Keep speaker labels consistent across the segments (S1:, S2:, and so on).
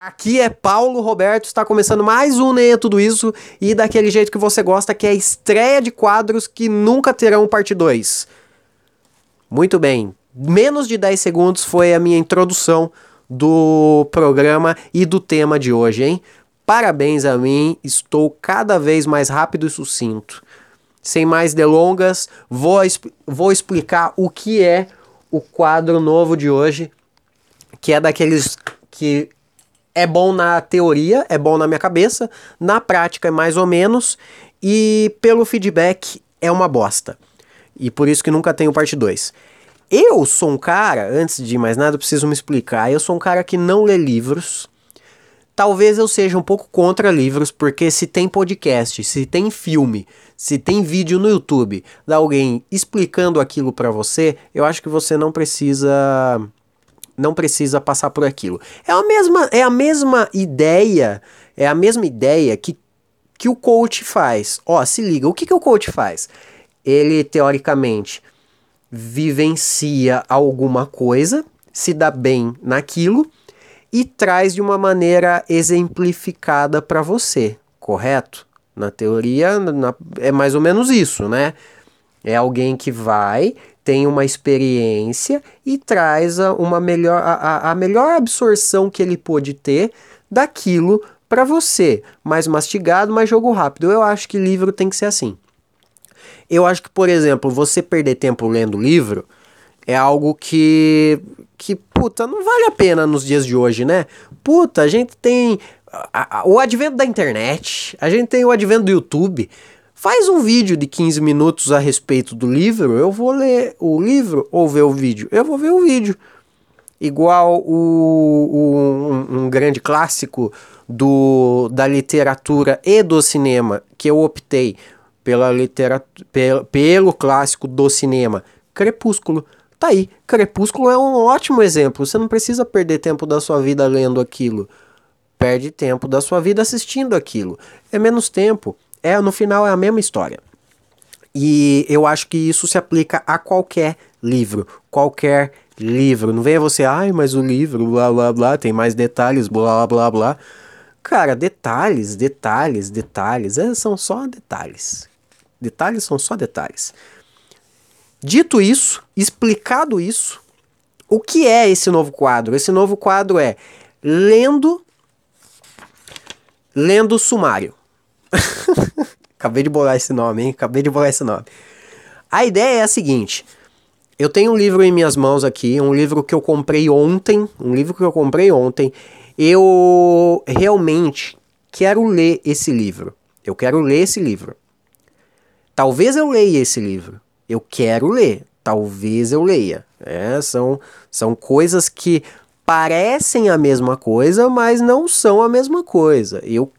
S1: Aqui é Paulo Roberto, está começando mais um Nem Tudo Isso e daquele jeito que você gosta, que é a estreia de quadros que nunca terão parte 2. Muito bem, menos de 10 segundos foi a minha introdução do programa e do tema de hoje, hein? Parabéns a mim, estou cada vez mais rápido e sucinto. Sem mais delongas, vou, vou explicar o que é o quadro novo de hoje, que é daqueles que é bom na teoria, é bom na minha cabeça, na prática é mais ou menos, e pelo feedback é uma bosta. E por isso que nunca tenho parte 2. Eu sou um cara, antes de mais nada, preciso me explicar. Eu sou um cara que não lê livros. Talvez eu seja um pouco contra livros, porque se tem podcast, se tem filme, se tem vídeo no YouTube de alguém explicando aquilo para você, eu acho que você não precisa não precisa passar por aquilo. É a mesma, é a mesma ideia, é a mesma ideia que, que o coach faz. Ó, se liga, o que, que o coach faz? Ele, teoricamente, vivencia alguma coisa, se dá bem naquilo e traz de uma maneira exemplificada para você, correto? Na teoria, na, é mais ou menos isso, né? É alguém que vai, tem uma experiência e traz a, uma melhor, a, a melhor absorção que ele pôde ter daquilo para você. Mais mastigado, mais jogo rápido. Eu acho que livro tem que ser assim. Eu acho que, por exemplo, você perder tempo lendo livro é algo que. que, puta, não vale a pena nos dias de hoje, né? Puta, a gente tem. A, a, o advento da internet, a gente tem o advento do YouTube. Faz um vídeo de 15 minutos a respeito do livro, eu vou ler o livro ou ver o vídeo? Eu vou ver o vídeo. Igual o, o um, um, grande clássico do, da literatura e do cinema, que eu optei pela literatura, pelo, pelo clássico do cinema, Crepúsculo. Tá aí, Crepúsculo é um ótimo exemplo. Você não precisa perder tempo da sua vida lendo aquilo. Perde tempo da sua vida assistindo aquilo. É menos tempo é no final é a mesma história. E eu acho que isso se aplica a qualquer livro, qualquer livro. Não venha você, ai, mas o livro, blá blá blá, tem mais detalhes, blá blá blá. Cara, detalhes, detalhes, detalhes, é, são só detalhes. Detalhes são só detalhes. Dito isso, explicado isso, o que é esse novo quadro? Esse novo quadro é lendo lendo sumário. Acabei de bolar esse nome, hein? Acabei de bolar esse nome. A ideia é a seguinte: eu tenho um livro em minhas mãos aqui, um livro que eu comprei ontem, um livro que eu comprei ontem. Eu realmente quero ler esse livro. Eu quero ler esse livro. Talvez eu leia esse livro. Eu quero ler. Talvez eu leia. É, são, são coisas que parecem a mesma coisa, mas não são a mesma coisa. Eu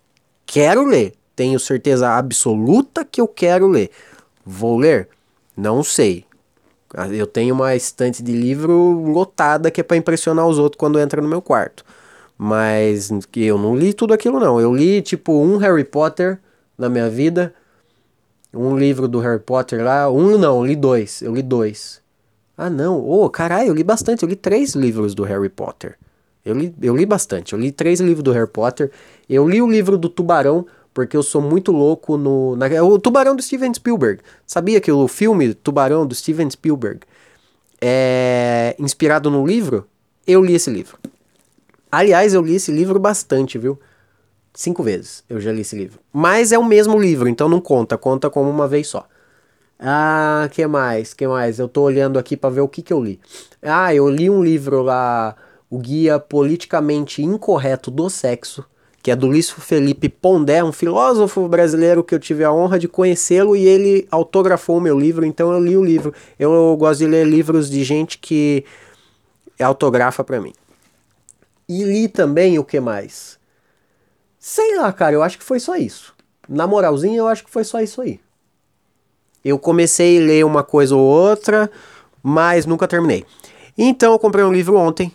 S1: quero ler tenho certeza absoluta que eu quero ler. Vou ler? Não sei. Eu tenho uma estante de livro lotada que é para impressionar os outros quando entra no meu quarto. Mas eu não li tudo aquilo não. Eu li tipo um Harry Potter na minha vida. Um livro do Harry Potter lá. Um não, li dois. Eu li dois. Ah não, ô oh, caralho, eu li bastante. Eu li três livros do Harry Potter. Eu li, eu li bastante. Eu li três livros do Harry Potter. Eu li o livro do Tubarão porque eu sou muito louco no. Na, é o Tubarão do Steven Spielberg. Sabia que o filme Tubarão do Steven Spielberg é inspirado no livro? Eu li esse livro. Aliás, eu li esse livro bastante, viu? Cinco vezes eu já li esse livro. Mas é o mesmo livro, então não conta, conta como uma vez só. Ah, que mais? Que mais? Eu tô olhando aqui para ver o que que eu li. Ah, eu li um livro lá, o Guia Politicamente Incorreto do Sexo que é do Luiz Felipe Pondé, um filósofo brasileiro que eu tive a honra de conhecê-lo e ele autografou o meu livro, então eu li o livro. Eu gosto de ler livros de gente que autografa para mim. E li também o que mais? Sei lá, cara, eu acho que foi só isso. Na moralzinha, eu acho que foi só isso aí. Eu comecei a ler uma coisa ou outra, mas nunca terminei. Então eu comprei um livro ontem,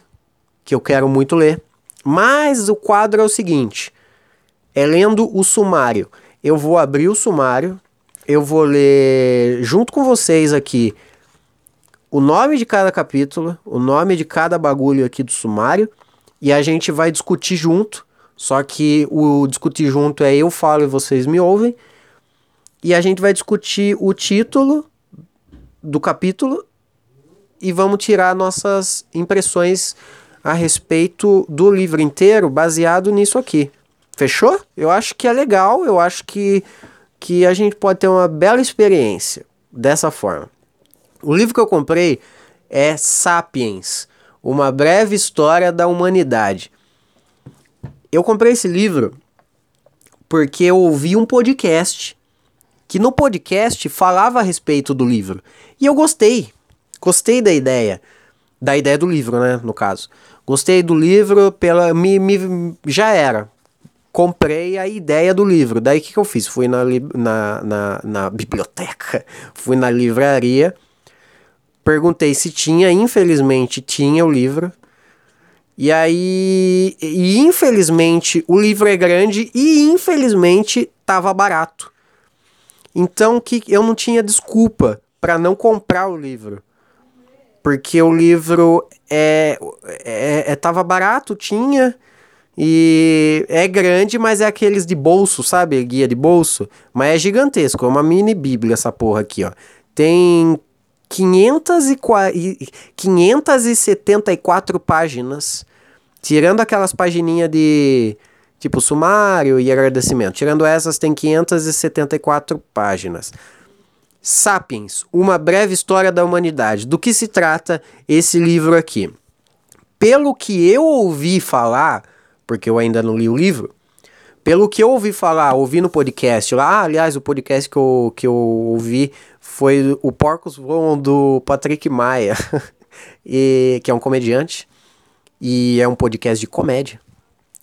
S1: que eu quero muito ler mas o quadro é o seguinte: é lendo o sumário. Eu vou abrir o sumário, eu vou ler junto com vocês aqui o nome de cada capítulo, o nome de cada bagulho aqui do sumário, e a gente vai discutir junto. Só que o discutir junto é eu falo e vocês me ouvem. E a gente vai discutir o título do capítulo e vamos tirar nossas impressões a respeito do livro inteiro baseado nisso aqui. Fechou? Eu acho que é legal, eu acho que, que a gente pode ter uma bela experiência dessa forma. O livro que eu comprei é Sapiens, uma breve história da humanidade. Eu comprei esse livro porque eu ouvi um podcast que no podcast falava a respeito do livro. E eu gostei. Gostei da ideia. Da ideia do livro, né? No caso. Gostei do livro pela. Me, me, já era. Comprei a ideia do livro. Daí o que, que eu fiz? Fui na, na, na, na biblioteca, fui na livraria, perguntei se tinha, infelizmente tinha o livro. E aí, e infelizmente o livro é grande e infelizmente tava barato. Então que eu não tinha desculpa para não comprar o livro porque o livro é, é, é, tava barato, tinha, e é grande, mas é aqueles de bolso, sabe? Guia de bolso, mas é gigantesco, é uma mini bíblia essa porra aqui, ó. Tem 500 e 574 páginas, tirando aquelas pagininhas de tipo sumário e agradecimento. Tirando essas, tem 574 páginas. Sapiens, uma breve história da humanidade. Do que se trata esse livro aqui? Pelo que eu ouvi falar, porque eu ainda não li o livro, pelo que eu ouvi falar, ouvi no podcast lá, ah, aliás, o podcast que eu, que eu ouvi foi o Porcos Voam do Patrick Maia, e, que é um comediante, e é um podcast de comédia.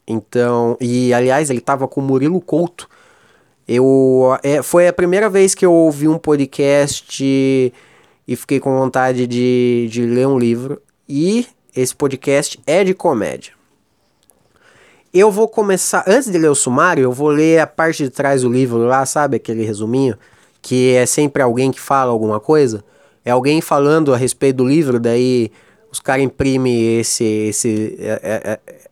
S1: Então, e aliás, ele tava com o Murilo Couto, eu, é, foi a primeira vez que eu ouvi um podcast e fiquei com vontade de, de ler um livro. E esse podcast é de comédia. Eu vou começar, antes de ler o sumário, eu vou ler a parte de trás do livro lá, sabe? Aquele resuminho, que é sempre alguém que fala alguma coisa. É alguém falando a respeito do livro, daí os caras imprimem esse, esse, é, é, é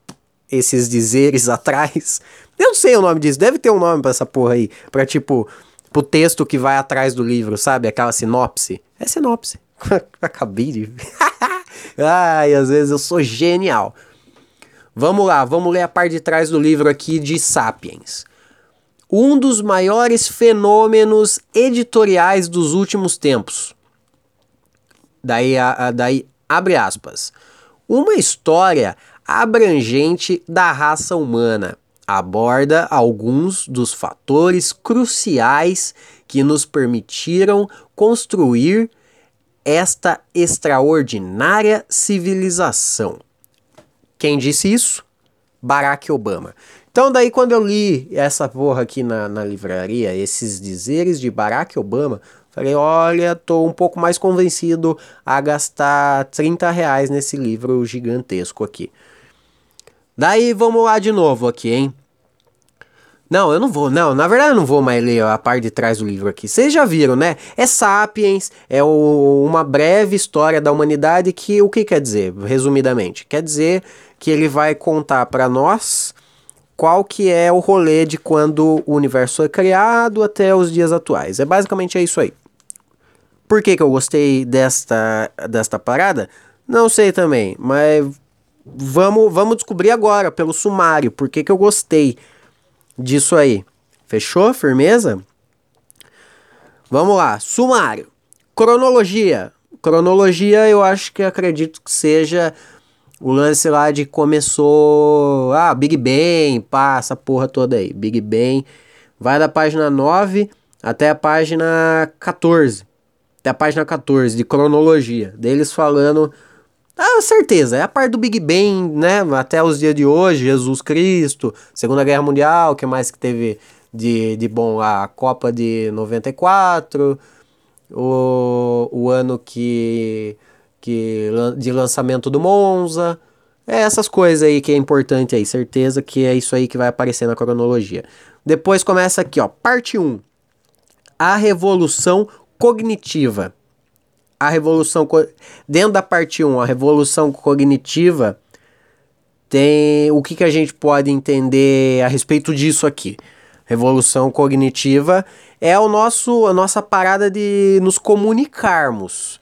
S1: esses dizeres atrás eu não sei o nome disso, deve ter um nome pra essa porra aí. Pra tipo, pro texto que vai atrás do livro, sabe? Aquela sinopse. É sinopse. Acabei de. Ai, às vezes eu sou genial. Vamos lá, vamos ler a parte de trás do livro aqui de Sapiens. Um dos maiores fenômenos editoriais dos últimos tempos. Daí, a, a, daí abre aspas. Uma história abrangente da raça humana aborda alguns dos fatores cruciais que nos permitiram construir esta extraordinária civilização. Quem disse isso? Barack Obama. Então, daí, quando eu li essa porra aqui na, na livraria, esses dizeres de Barack Obama, falei: olha, tô um pouco mais convencido a gastar 30 reais nesse livro gigantesco aqui. Daí, vamos lá de novo aqui, hein? Não, eu não vou. Não, na verdade eu não vou mais ler a parte de trás do livro aqui. Vocês já viram, né? É Sapiens, é o, uma breve história da humanidade que o que quer dizer, resumidamente? Quer dizer que ele vai contar para nós qual que é o rolê de quando o universo foi criado até os dias atuais. É basicamente é isso aí. Por que, que eu gostei desta, desta parada? Não sei também, mas vamos, vamos descobrir agora, pelo sumário, por que, que eu gostei disso aí. Fechou? Firmeza? Vamos lá, sumário. Cronologia. Cronologia eu acho que acredito que seja o lance lá de começou. Ah, Big Bang, passa porra toda aí. Big Bang. Vai da página 9 até a página 14. Até a página 14 de cronologia. Deles falando ah, certeza, é a parte do Big Bang, né? Até os dias de hoje, Jesus Cristo, Segunda Guerra Mundial, que mais que teve de, de bom? A Copa de 94, o, o ano que, que de lançamento do Monza. É essas coisas aí que é importante aí, certeza que é isso aí que vai aparecer na cronologia. Depois começa aqui, ó, parte 1. A revolução cognitiva a revolução dentro da parte 1, a revolução cognitiva tem o que, que a gente pode entender a respeito disso aqui? Revolução cognitiva é o nosso a nossa parada de nos comunicarmos.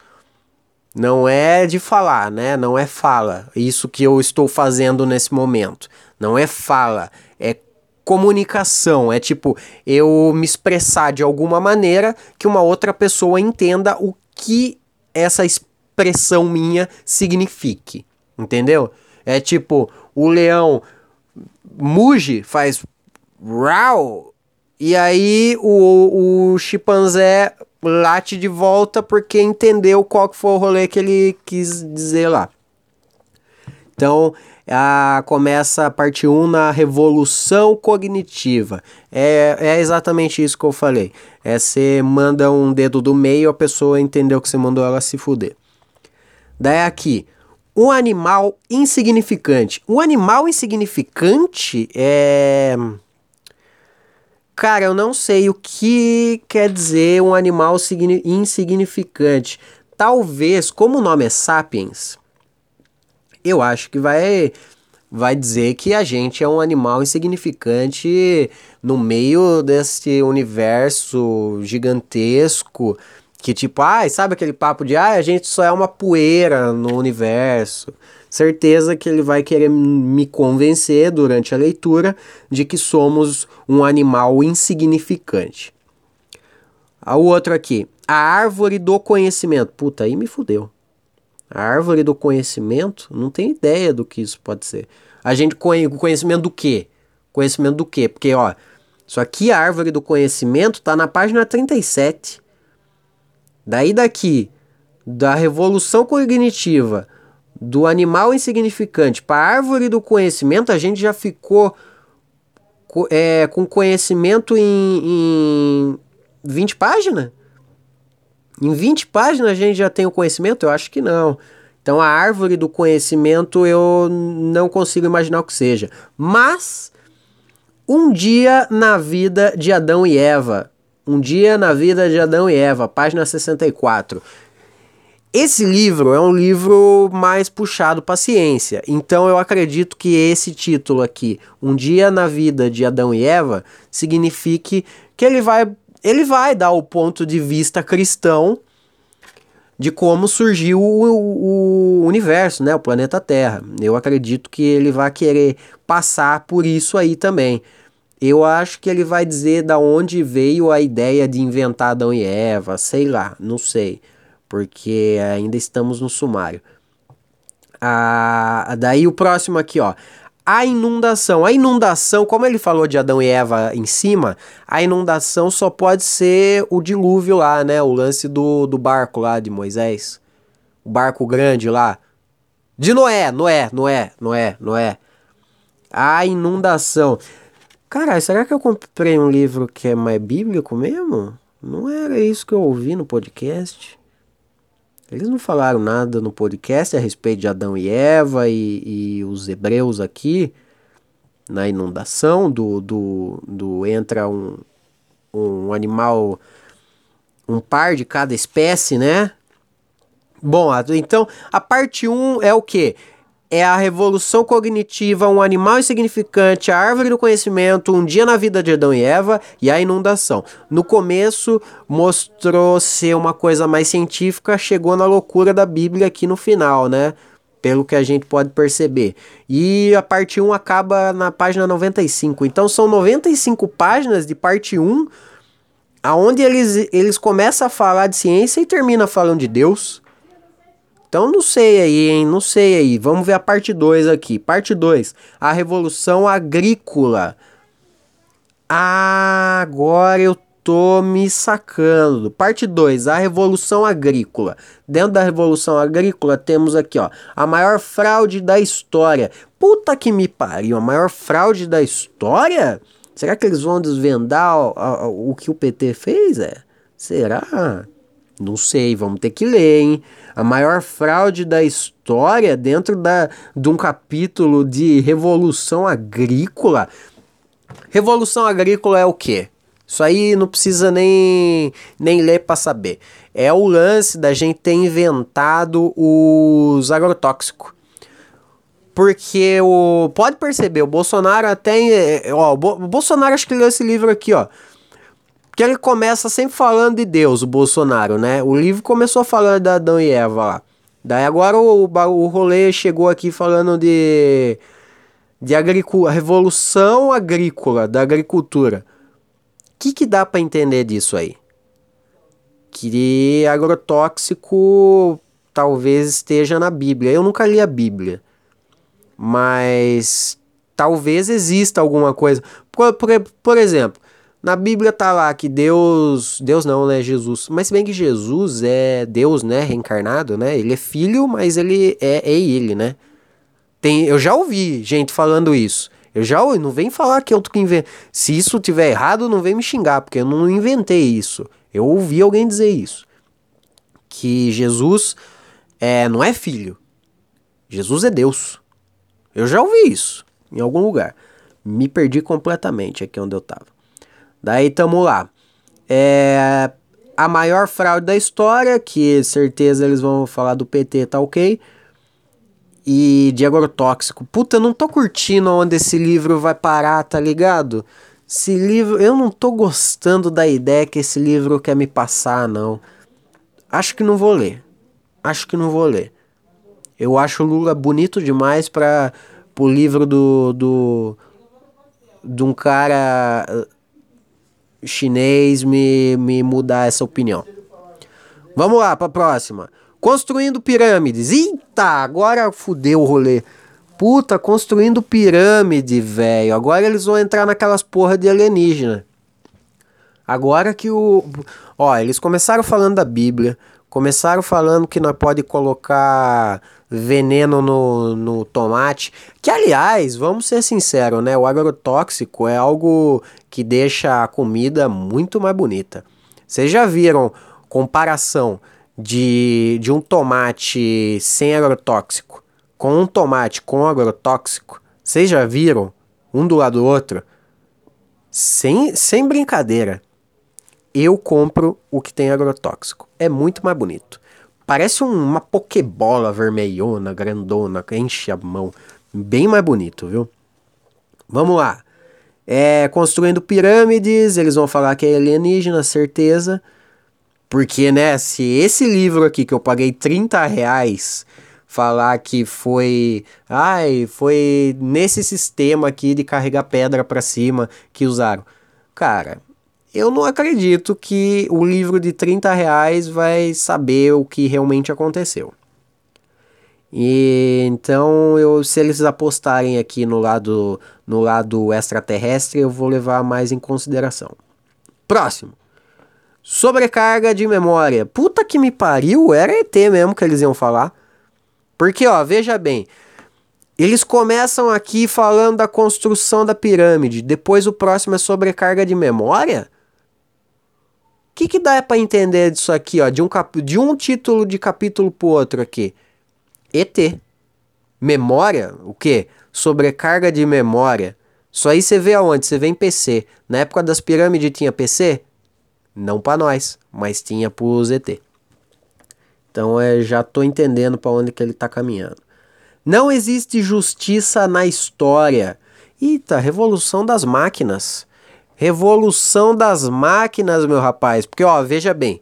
S1: Não é de falar, né? Não é fala. Isso que eu estou fazendo nesse momento. Não é fala, é comunicação. É tipo eu me expressar de alguma maneira que uma outra pessoa entenda o que essa expressão minha signifique. Entendeu? É tipo, o leão muge, faz rau, e aí o, o chimpanzé late de volta porque entendeu qual que foi o rolê que ele quis dizer lá. Então, a, começa a parte 1 na revolução cognitiva. É, é exatamente isso que eu falei. É você manda um dedo do meio, a pessoa entendeu que você mandou ela se fuder. Daí aqui, um animal insignificante. Um animal insignificante é. Cara, eu não sei o que quer dizer um animal insignificante. Talvez, como o nome é Sapiens, eu acho que vai vai dizer que a gente é um animal insignificante no meio desse universo gigantesco que tipo, ai, ah, sabe aquele papo de ah, a gente só é uma poeira no universo. Certeza que ele vai querer me convencer durante a leitura de que somos um animal insignificante. O outro aqui, a árvore do conhecimento. Puta, aí me fudeu. A árvore do conhecimento, não tem ideia do que isso pode ser. A gente conhece conhecimento do quê? Conhecimento do quê? Porque, ó, isso aqui, a árvore do conhecimento, tá na página 37. Daí daqui, da revolução cognitiva, do animal insignificante para a árvore do conhecimento, a gente já ficou é, com conhecimento em, em 20 páginas? Em 20 páginas a gente já tem o conhecimento? Eu acho que não. Então a árvore do conhecimento eu não consigo imaginar o que seja. Mas um dia na vida de Adão e Eva, um dia na vida de Adão e Eva, página 64. Esse livro é um livro mais puxado para ciência, então eu acredito que esse título aqui, Um Dia na Vida de Adão e Eva, signifique que ele vai, ele vai dar o ponto de vista cristão de como surgiu o, o, universo, né, o planeta Terra. Eu acredito que ele vai querer passar por isso aí também. Eu acho que ele vai dizer da onde veio a ideia de inventar Adão e Eva, sei lá, não sei, porque ainda estamos no sumário. Ah, daí o próximo aqui, ó. A inundação. A inundação, como ele falou de Adão e Eva em cima, a inundação só pode ser o dilúvio lá, né? O lance do, do barco lá de Moisés. O barco grande lá. De Noé, Noé, Noé, Noé, Noé. A inundação. Cara, será que eu comprei um livro que é mais bíblico mesmo? Não era isso que eu ouvi no podcast. Eles não falaram nada no podcast a respeito de Adão e Eva e, e os hebreus aqui na inundação do, do, do entra um, um animal um par de cada espécie, né? Bom, então a parte 1 um é o que? É a revolução cognitiva, um animal insignificante, a árvore do conhecimento, um dia na vida de Adão e Eva e a inundação. No começo mostrou ser uma coisa mais científica, chegou na loucura da Bíblia aqui no final, né? Pelo que a gente pode perceber. E a parte 1 acaba na página 95. Então são 95 páginas de parte 1, aonde eles, eles começam a falar de ciência e termina falando de Deus então não sei aí, hein? Não sei aí. Vamos ver a parte 2 aqui. Parte 2. A Revolução Agrícola. Ah, agora eu tô me sacando. Parte 2, a Revolução Agrícola. Dentro da Revolução Agrícola temos aqui, ó, a maior fraude da história. Puta que me pariu, a maior fraude da história? Será que eles vão desvendar o, o, o que o PT fez, é? Será? Não sei, vamos ter que ler, hein? A maior fraude da história dentro da, de um capítulo de Revolução Agrícola. Revolução Agrícola é o quê? Isso aí não precisa nem, nem ler para saber. É o lance da gente ter inventado os agrotóxicos. Porque o. Pode perceber, o Bolsonaro até. Ó, o, Bo, o Bolsonaro acho que leu esse livro aqui, ó. Que ele começa sempre falando de Deus, o Bolsonaro, né? O livro começou falando da Adão e Eva lá. Daí agora o, o rolê chegou aqui falando de. De agricultura. Revolução agrícola, da agricultura. O que, que dá para entender disso aí? Que agrotóxico talvez esteja na Bíblia. Eu nunca li a Bíblia. Mas talvez exista alguma coisa. Por, por, por exemplo, na Bíblia tá lá que Deus. Deus não, né? Jesus. Mas se bem que Jesus é Deus, né? Reencarnado, né? Ele é filho, mas ele é, é ele, né? Tem, eu já ouvi gente falando isso. Eu já ouvi, não vem falar que eu que inventei. Se isso tiver errado, não vem me xingar, porque eu não inventei isso. Eu ouvi alguém dizer isso. Que Jesus é, não é filho. Jesus é Deus. Eu já ouvi isso em algum lugar. Me perdi completamente aqui onde eu tava. Daí tamo lá. É, a maior fraude da história, que certeza eles vão falar do PT, tá ok. E de agrotóxico. Puta, eu não tô curtindo onde esse livro vai parar, tá ligado? Esse livro, eu não tô gostando da ideia que esse livro quer me passar, não. Acho que não vou ler. Acho que não vou ler. Eu acho Lula bonito demais para o livro do, do de um cara chinês me, me mudar essa opinião. Vamos lá para a próxima. Construindo pirâmides. Eita, agora fudeu o rolê. Puta, construindo pirâmide, velho. Agora eles vão entrar naquelas porra de alienígena. Agora que o. Ó, eles começaram falando da Bíblia. Começaram falando que nós pode colocar veneno no, no tomate. Que, aliás, vamos ser sinceros, né? O agrotóxico é algo que deixa a comida muito mais bonita. Vocês já viram comparação de, de um tomate sem agrotóxico com um tomate com agrotóxico? Vocês já viram um do lado do outro? Sem, sem brincadeira. Eu compro o que tem agrotóxico. É muito mais bonito. Parece uma pokebola vermelhona, grandona, que enche a mão. Bem mais bonito, viu? Vamos lá. É, construindo pirâmides, eles vão falar que é alienígena, certeza. Porque, né, se esse livro aqui que eu paguei 30 reais falar que foi. Ai, foi nesse sistema aqui de carregar pedra para cima que usaram. Cara, eu não acredito que o livro de 30 reais vai saber o que realmente aconteceu. E então, eu, se eles apostarem aqui no lado, no lado extraterrestre, eu vou levar mais em consideração. Próximo. Sobrecarga de memória. Puta que me pariu, era ET mesmo que eles iam falar. Porque, ó, veja bem. Eles começam aqui falando da construção da pirâmide. Depois o próximo é sobrecarga de memória que, que dá para entender disso aqui, ó, de um, cap... de um título de capítulo pro outro aqui? ET. Memória? O quê? Sobrecarga de memória. Isso aí você vê aonde? Você vê em PC. Na época das pirâmides tinha PC? Não para nós, mas tinha pros ET. Então é, já tô entendendo para onde que ele tá caminhando. Não existe justiça na história. Eita, revolução das máquinas. Revolução das máquinas, meu rapaz. Porque, ó, veja bem.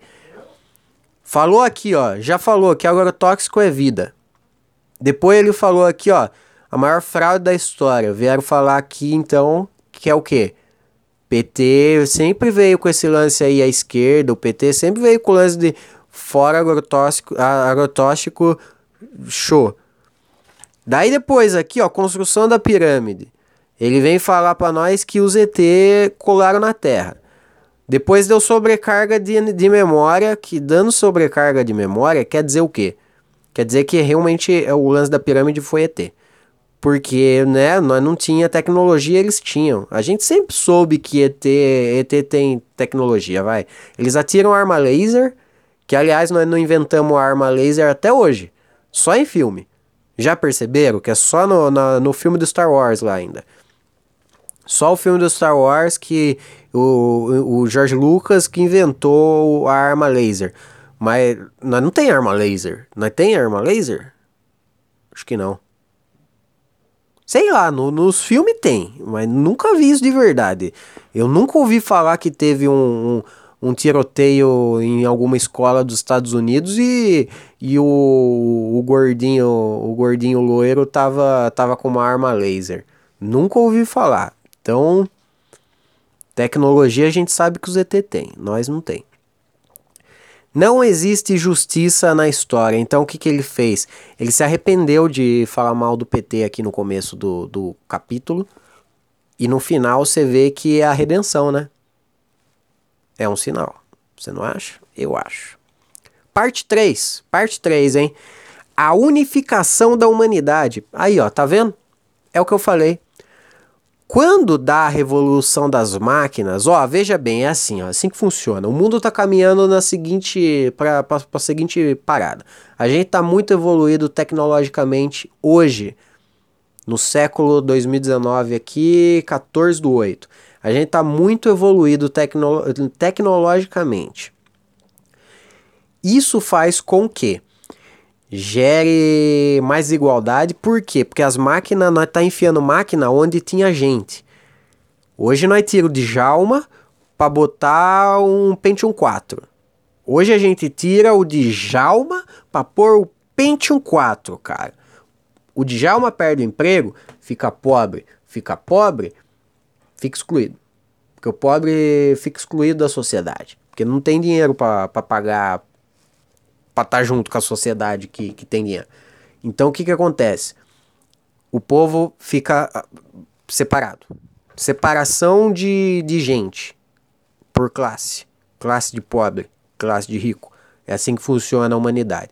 S1: Falou aqui, ó. Já falou que agrotóxico é vida. Depois ele falou aqui, ó. A maior fraude da história. Vieram falar aqui, então, que é o quê? PT sempre veio com esse lance aí à esquerda. O PT sempre veio com o lance de fora agrotóxico, agrotóxico show. Daí depois aqui, ó, construção da pirâmide. Ele vem falar para nós que os ET colaram na Terra. Depois deu sobrecarga de, de memória, que dando sobrecarga de memória quer dizer o quê? Quer dizer que realmente o lance da pirâmide foi ET. Porque, né, nós não tinha tecnologia, eles tinham. A gente sempre soube que ET, ET tem tecnologia, vai. Eles atiram arma laser, que aliás nós não inventamos arma laser até hoje. Só em filme. Já perceberam que é só no, no, no filme do Star Wars lá ainda. Só o filme do Star Wars que o, o George Lucas que inventou a arma laser. Mas nós não tem arma laser. Nós tem arma laser? Acho que não. Sei lá, no, nos filmes tem, mas nunca vi isso de verdade. Eu nunca ouvi falar que teve um, um, um tiroteio em alguma escola dos Estados Unidos e, e o, o gordinho o gordinho loiro tava, tava com uma arma laser. Nunca ouvi falar. Então, tecnologia a gente sabe que os ET tem, nós não tem. Não existe justiça na história. Então o que, que ele fez? Ele se arrependeu de falar mal do PT aqui no começo do, do capítulo. E no final você vê que é a redenção, né? É um sinal. Você não acha? Eu acho. Parte 3. Parte 3, hein? A unificação da humanidade. Aí, ó, tá vendo? É o que eu falei. Quando dá a revolução das máquinas, ó, veja bem, é assim, ó, assim que funciona. O mundo está caminhando na seguinte para a seguinte parada. A gente está muito evoluído tecnologicamente hoje, no século 2019 aqui, 14 do 8. A gente está muito evoluído tecno tecnologicamente. Isso faz com que gere mais igualdade. Por quê? Porque as máquinas, nós tá enfiando máquina onde tinha gente. Hoje nós tira o Djalma para botar um Pentium 4. Hoje a gente tira o Djalma para pôr o Pentium 4, cara. O Djalma perde o emprego, fica pobre. Fica pobre, fica excluído. Porque o pobre fica excluído da sociedade. Porque não tem dinheiro para pagar para estar tá junto com a sociedade que, que tem dinheiro. Então o que, que acontece? O povo fica ah, separado. Separação de, de gente por classe. Classe de pobre, classe de rico. É assim que funciona a humanidade.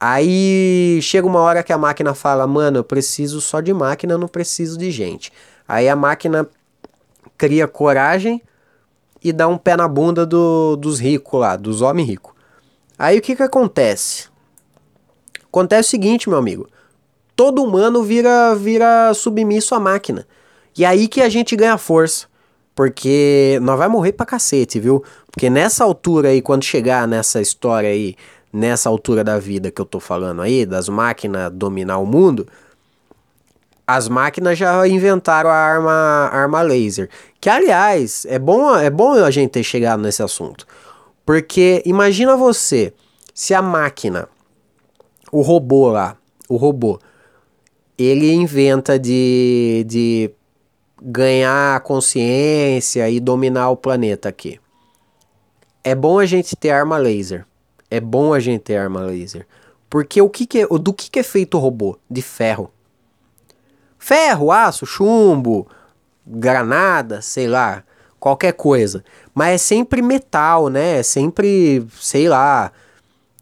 S1: Aí chega uma hora que a máquina fala: Mano, eu preciso só de máquina, não preciso de gente. Aí a máquina cria coragem e dá um pé na bunda do, dos ricos lá, dos homens ricos. Aí o que que acontece? Acontece o seguinte, meu amigo. Todo humano vira, vira submisso à máquina. E aí que a gente ganha força. Porque nós vai morrer pra cacete, viu? Porque nessa altura aí, quando chegar nessa história aí, nessa altura da vida que eu tô falando aí, das máquinas dominar o mundo, as máquinas já inventaram a arma, arma laser. Que aliás, é bom, é bom a gente ter chegado nesse assunto. Porque imagina você, se a máquina, o robô lá, o robô, ele inventa de, de ganhar consciência e dominar o planeta aqui. É bom a gente ter arma laser. É bom a gente ter arma laser. Porque o que, que é, do que, que é feito o robô? De ferro. Ferro, aço, chumbo, granada, sei lá qualquer coisa. Mas é sempre metal, né? É sempre, sei lá.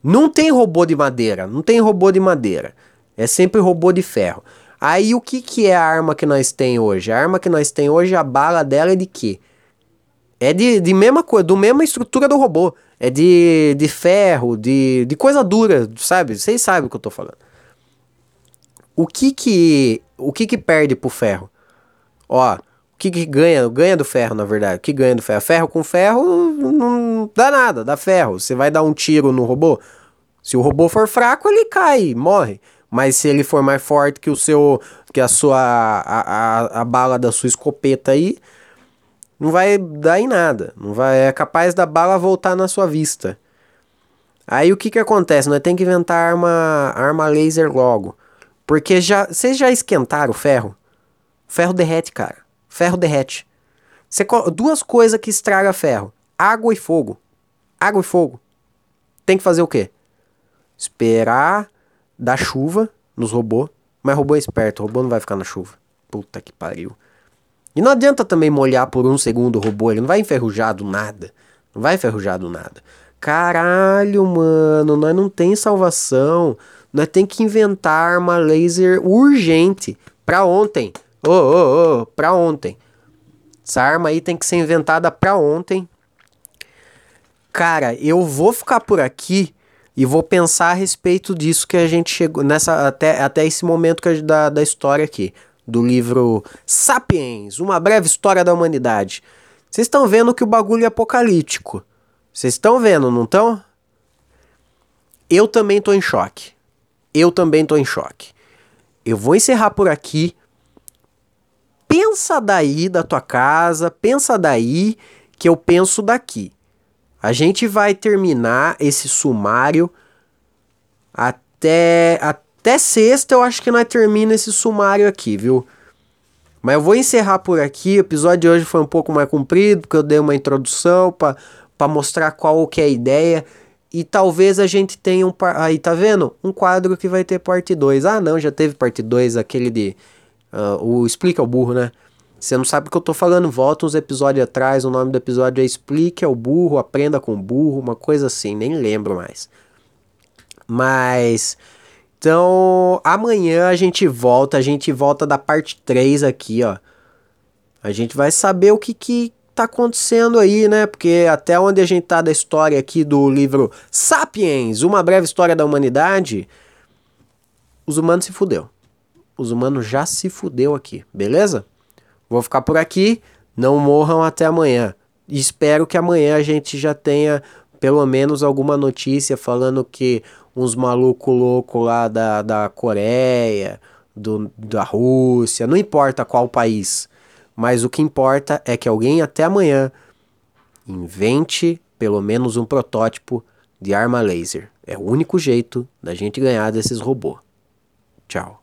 S1: Não tem robô de madeira, não tem robô de madeira. É sempre robô de ferro. Aí o que, que é a arma que nós tem hoje? A arma que nós tem hoje, a bala dela é de quê? É de, de mesma coisa, do mesma estrutura do robô. É de, de ferro, de, de coisa dura, sabe? Vocês sabem o que eu tô falando. O que que, o que que perde pro ferro? Ó, que, que ganha? Ganha do ferro, na verdade. O que ganha do ferro? Ferro com ferro não dá nada, dá ferro. Você vai dar um tiro no robô. Se o robô for fraco, ele cai, morre. Mas se ele for mais forte que o seu. que a sua. a, a, a bala da sua escopeta aí, não vai dar em nada. Não vai, é capaz da bala voltar na sua vista. Aí o que que acontece? Nós tem que inventar arma, arma laser logo. Porque já. Vocês já esquentaram o ferro? O ferro derrete, cara ferro derrete. Você, duas coisas que estraga ferro: água e fogo. Água e fogo. Tem que fazer o quê? Esperar dar chuva nos robôs. Mas robô é esperto, robô não vai ficar na chuva. Puta que pariu. E não adianta também molhar por um segundo o robô, ele não vai enferrujar do nada. Não vai enferrujar do nada. Caralho, mano, nós não tem salvação. Nós tem que inventar uma laser urgente. Pra ontem. Ô, ô, ô, pra ontem. Essa arma aí tem que ser inventada pra ontem. Cara, eu vou ficar por aqui e vou pensar a respeito disso que a gente chegou nessa até, até esse momento que da, da história aqui do livro Sapiens, uma breve história da humanidade. Vocês estão vendo que o bagulho é apocalíptico. Vocês estão vendo, não estão? Eu também tô em choque. Eu também tô em choque. Eu vou encerrar por aqui. Pensa daí da tua casa, pensa daí que eu penso daqui. A gente vai terminar esse sumário até até sexta, eu acho que nós termina esse sumário aqui, viu? Mas eu vou encerrar por aqui. O episódio de hoje foi um pouco mais comprido, porque eu dei uma introdução para mostrar qual que é a ideia. E talvez a gente tenha um. Aí, tá vendo? Um quadro que vai ter parte 2. Ah, não, já teve parte 2, aquele de. Uh, o Explica o Burro, né? Você não sabe o que eu tô falando, volta uns episódios atrás. O nome do episódio é Explique ao Burro, Aprenda com o Burro, uma coisa assim, nem lembro mais. Mas. Então, amanhã a gente volta, a gente volta da parte 3 aqui, ó. A gente vai saber o que que tá acontecendo aí, né? Porque até onde a gente tá da história aqui do livro Sapiens, uma breve história da humanidade, os humanos se fudeu. Os humanos já se fudeu aqui, beleza? Vou ficar por aqui, não morram até amanhã. espero que amanhã a gente já tenha pelo menos alguma notícia falando que uns malucos loucos lá da, da Coreia, do, da Rússia, não importa qual país, mas o que importa é que alguém até amanhã invente pelo menos um protótipo de arma laser. É o único jeito da gente ganhar desses robôs. Tchau.